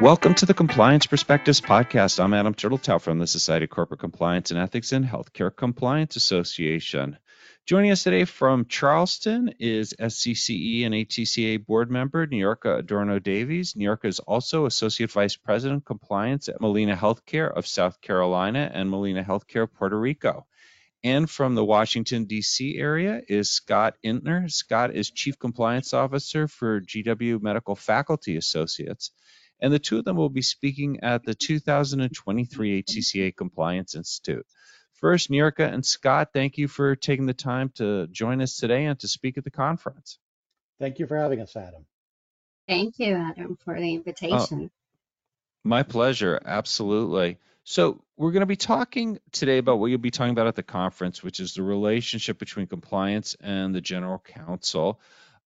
Welcome to the Compliance Perspectives Podcast. I'm Adam Turteltaub from the Society of Corporate Compliance and Ethics in Healthcare Compliance Association. Joining us today from Charleston is SCCE and HCCA board member Niurka Adorno Davies. Niurka is also Associate Vice President Compliance at Molina Healthcare of South Carolina and Molina Healthcare Puerto Rico. And from the Washington, D.C. area is Scott Intner. Scott is Chief Compliance Officer for GW Medical Faculty Associates and the two of them will be speaking at the 2023 HCCA Compliance Institute. First, Niurka and Scott, thank you for taking the time to join us today and to speak at the conference. Thank you for having us, Adam. Thank you, Adam, for the invitation. Oh, my pleasure, absolutely. So, we're going to be talking today about what you'll be talking about at the conference, which is the relationship between compliance and the general counsel.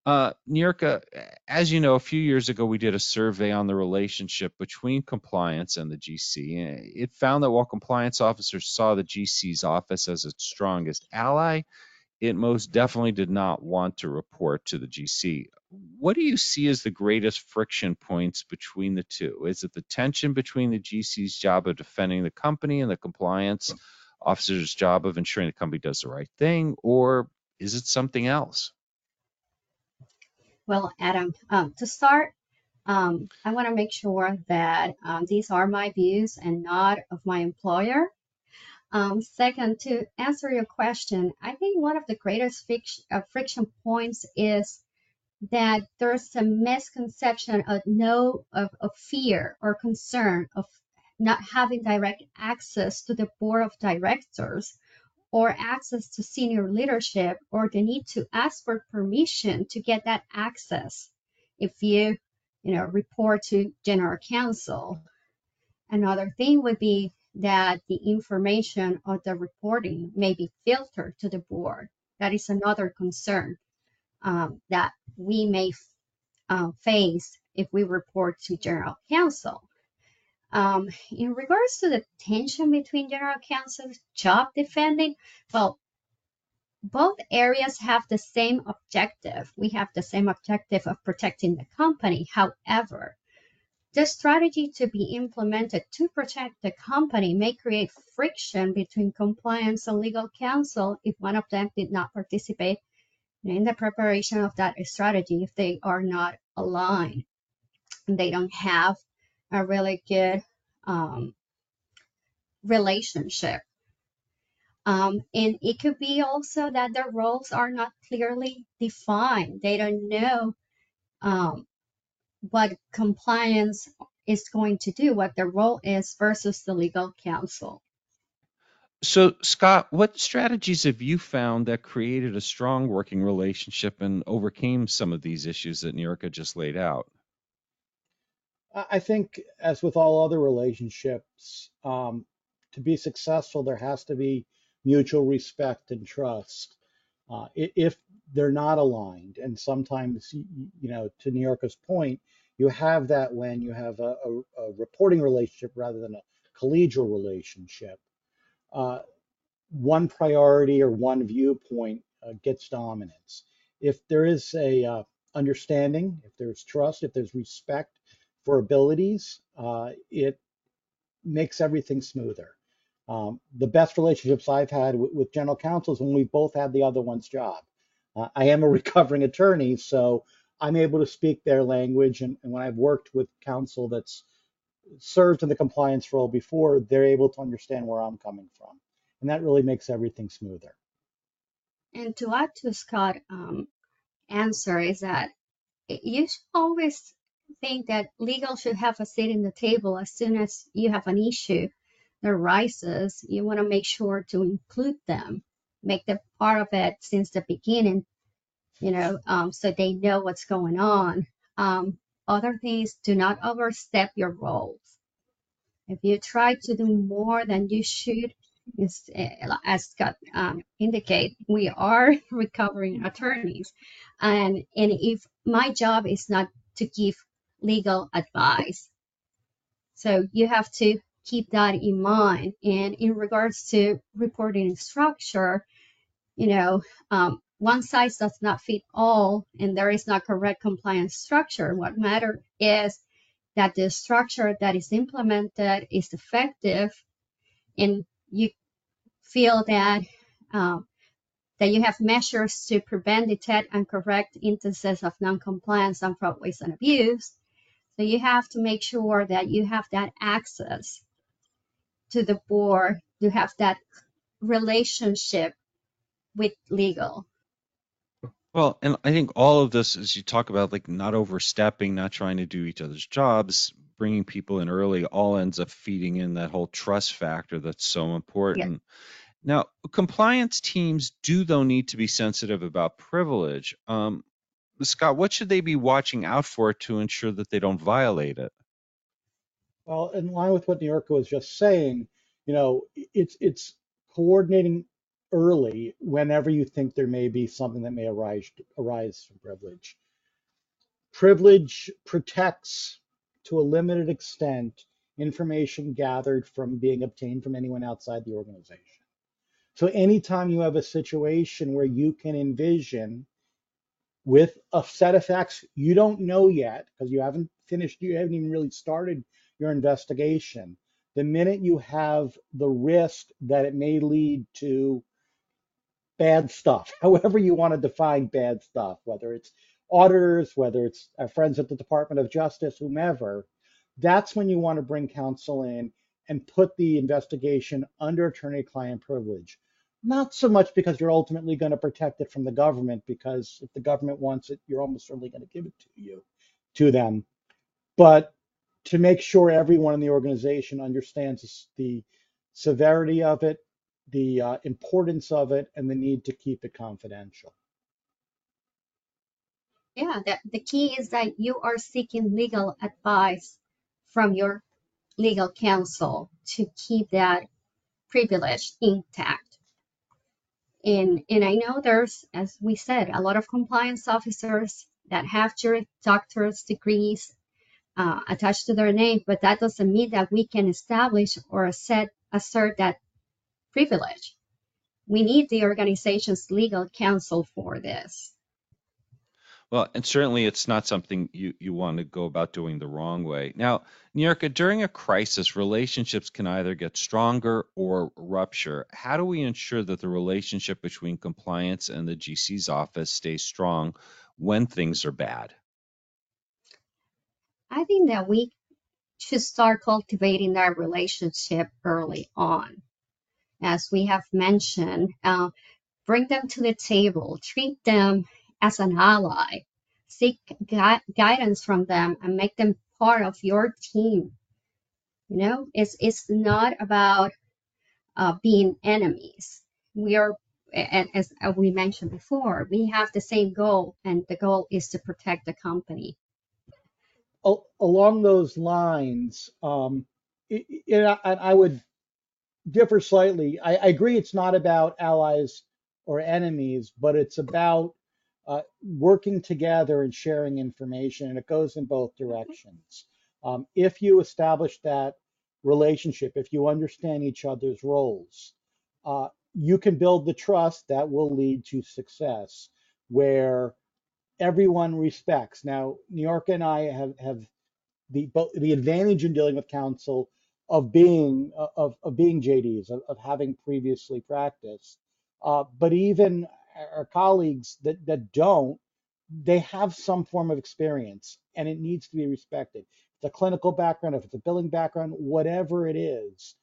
Uh, Niurka, as you know, a few years ago we did a survey on the relationship between compliance and the GC. It found that while compliance officers saw the GC's office as its strongest ally, it most definitely did not want to report to the GC. What do you see as the greatest friction points between the two? Is it the tension between the GC's job of defending the company and the compliance officer's job of ensuring the company does the right thing, or is it something else? Well, Adam, um, to start, um, I want to make sure that um, these are my views and not of my employer. Um, second, to answer your question, I think one of the greatest uh, friction points is that there's a misconception of no of, of fear or concern of not having direct access to the board of directors or access to senior leadership or the need to ask for permission to get that access if you you know report to general counsel. Another thing would be that the information of the reporting may be filtered to the board. That is another concern um, that we may uh, face if we report to general counsel um, in regards to the tension between general counsel's job defending, well, both areas have the same objective. We have the same objective of protecting the company. However, the strategy to be implemented to protect the company may create friction between compliance and legal counsel if one of them did not participate in the preparation of that strategy if they are not aligned. They don't have a really good um, relationship. Um, and it could be also that their roles are not clearly defined. They don't know um, what compliance is going to do, what their role is versus the legal counsel. So, Scott, what strategies have you found that created a strong working relationship and overcame some of these issues that Niurka just laid out? I think, as with all other relationships, um, to be successful, there has to be mutual respect and trust. Uh, if they're not aligned, and sometimes, you know, to Niurka's point, you have that when you have a, a, a reporting relationship rather than a collegial relationship. Uh, one priority or one viewpoint uh, gets dominance. If there is a uh, understanding, if there's trust, if there's respect, for abilities, uh, it makes everything smoother. Um, the best relationships I've had with, general counsels when we both had the other one's job. Uh, I am a recovering attorney, so I'm able to speak their language. And, and when I've worked with counsel that's served in the compliance role before, they're able to understand where I'm coming from. And that really makes everything smoother. And to add to Scott's um, answer is that you should always think that legal should have a seat in the table as soon as you have an issue that arises. You want to make sure to include them, make them part of it since the beginning, you know, um, so they know what's going on. Um, other things, do not overstep your roles. If you try to do more than you should, as Scott um, indicate, we are recovering attorneys, and and if my job is not to give legal advice. So you have to keep that in mind. And in regards to reporting structure, you know, um, one size does not fit all, and there is not correct compliance structure. What matters is that the structure that is implemented is effective and you feel that um, that you have measures to prevent, detect, and correct instances of non-compliance and fraud, waste, and abuse. So you have to make sure that you have that access to the board, you have that relationship with legal. Well, and I think all of this, as you talk about, like not overstepping, not trying to do each other's jobs, bringing people in early, all ends up feeding in that whole trust factor that's so important. Yeah. Now, compliance teams do, though, need to be sensitive about privilege. Um, Scott, what should they be watching out for to ensure that they don't violate it? Well, in line with what New was just saying, you know, it's it's coordinating early whenever you think there may be something that may arise arise from privilege. Privilege protects to a limited extent information gathered from being obtained from anyone outside the organization. So anytime you have a situation where you can envision with a set of facts you don't know yet because you haven't finished, you haven't even really started your investigation. The minute you have the risk that it may lead to bad stuff, however you want to define bad stuff, whether it's auditors, whether it's our friends at the Department of Justice, whomever, that's when you want to bring counsel in and put the investigation under attorney client privilege. Not so much because you're ultimately going to protect it from the government, because if the government wants it, you're almost certainly going to give it to you, to them, but to make sure everyone in the organization understands the severity of it, the uh, importance of it, and the need to keep it confidential. Yeah, the, the key is that you are seeking legal advice from your legal counsel to keep that privilege intact. And, and I know there's, as we said, a lot of compliance officers that have doctor's degrees uh, attached to their name, but that doesn't mean that we can establish or assert that privilege. We need the organization's legal counsel for this. Well, and certainly it's not something you, you want to go about doing the wrong way. Now, Niurka, during a crisis, relationships can either get stronger or rupture. How do we ensure that the relationship between compliance and the GC's office stays strong when things are bad? I think that we should start cultivating that relationship early on. As we have mentioned, uh, bring them to the table, treat them as an ally. Seek gui- guidance from them and make them part of your team. You know, it's it's not about uh, being enemies. We are, as we mentioned before, we have the same goal, and the goal is to protect the company. Along those lines, um, it, it, I, I, would differ slightly. I, I agree it's not about allies or enemies, but it's about uh, working together and sharing information, and it goes in both directions. Um, if you establish that relationship, if you understand each other's roles, uh, you can build the trust that will lead to success where everyone respects. Now, Niurka and I have, have the, the advantage in dealing with counsel of being of, of being JDs, of, of having previously practiced. Uh, but even our colleagues that, that don't, they have some form of experience and it needs to be respected. It's a clinical background, if it's a billing background, whatever it is,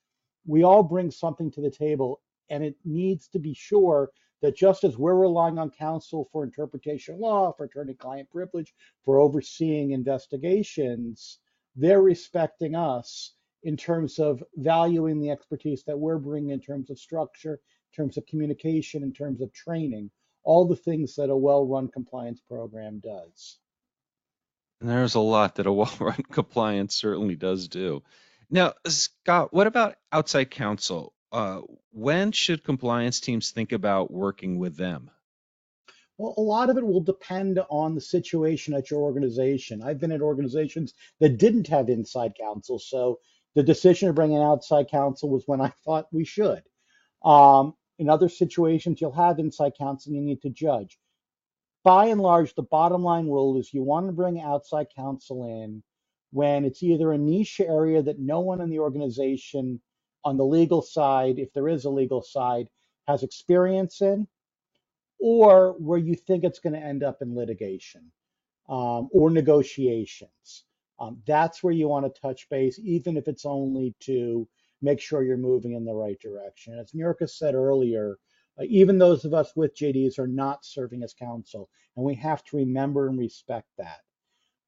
we all bring something to the table and it needs to be sure that just as we're relying on counsel for interpretation law, for attorney client privilege, for overseeing investigations, they're respecting us in terms of valuing the expertise that we're bringing in terms of structure in terms of communication, in terms of training, all the things that a well-run compliance program does. And there's a lot that a well-run compliance certainly does do. Now, Scott, what about outside counsel? Uh, when should compliance teams think about working with them? Well, a lot of it will depend on the situation at your organization. I've been at organizations that didn't have inside counsel, so the decision to bring in outside counsel was when I thought we should. Um, in other situations, you'll have inside counsel you need to judge. By and large, the bottom line rule is you want to bring outside counsel in when it's either a niche area that no one in the organization on the legal side, if there is a legal side, has experience in, or where you think it's going to end up in litigation um, or negotiations. Um, that's where you want to touch base, even if it's only to make sure you're moving in the right direction. As Niurka said earlier, uh, even those of us with JDs are not serving as counsel, and we have to remember and respect that.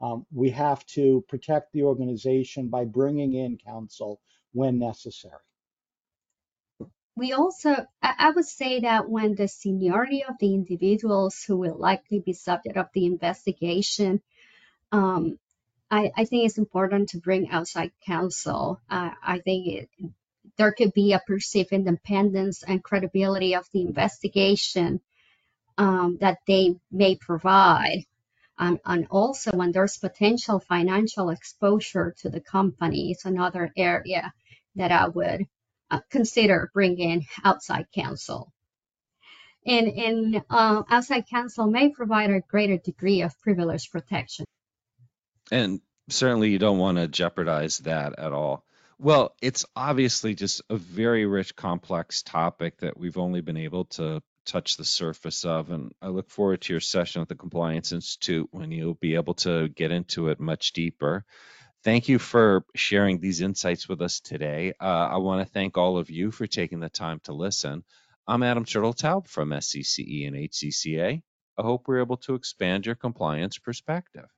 Um, we have to protect the organization by bringing in counsel when necessary. We also, I would say that when the seniority of the individuals who will likely be subject of the investigation, um, I, I, think it's important to bring outside counsel. Uh, I think it, there could be a perceived independence and credibility of the investigation um, that they may provide. Um, and also when there's potential financial exposure to the company, it's another area that I would uh, consider bringing outside counsel. And, and uh, outside counsel may provide a greater degree of privilege protection. And certainly you don't want to jeopardize that at all. Well, it's obviously just a very rich, complex topic that we've only been able to touch the surface of. And I look forward to your session at the Compliance Institute when you'll be able to get into it much deeper. Thank you for sharing these insights with us today. Uh, I want to thank all of you for taking the time to listen. I'm Adam Turteltaub from SCCE and HCCA. I hope we're able to expand your compliance perspective.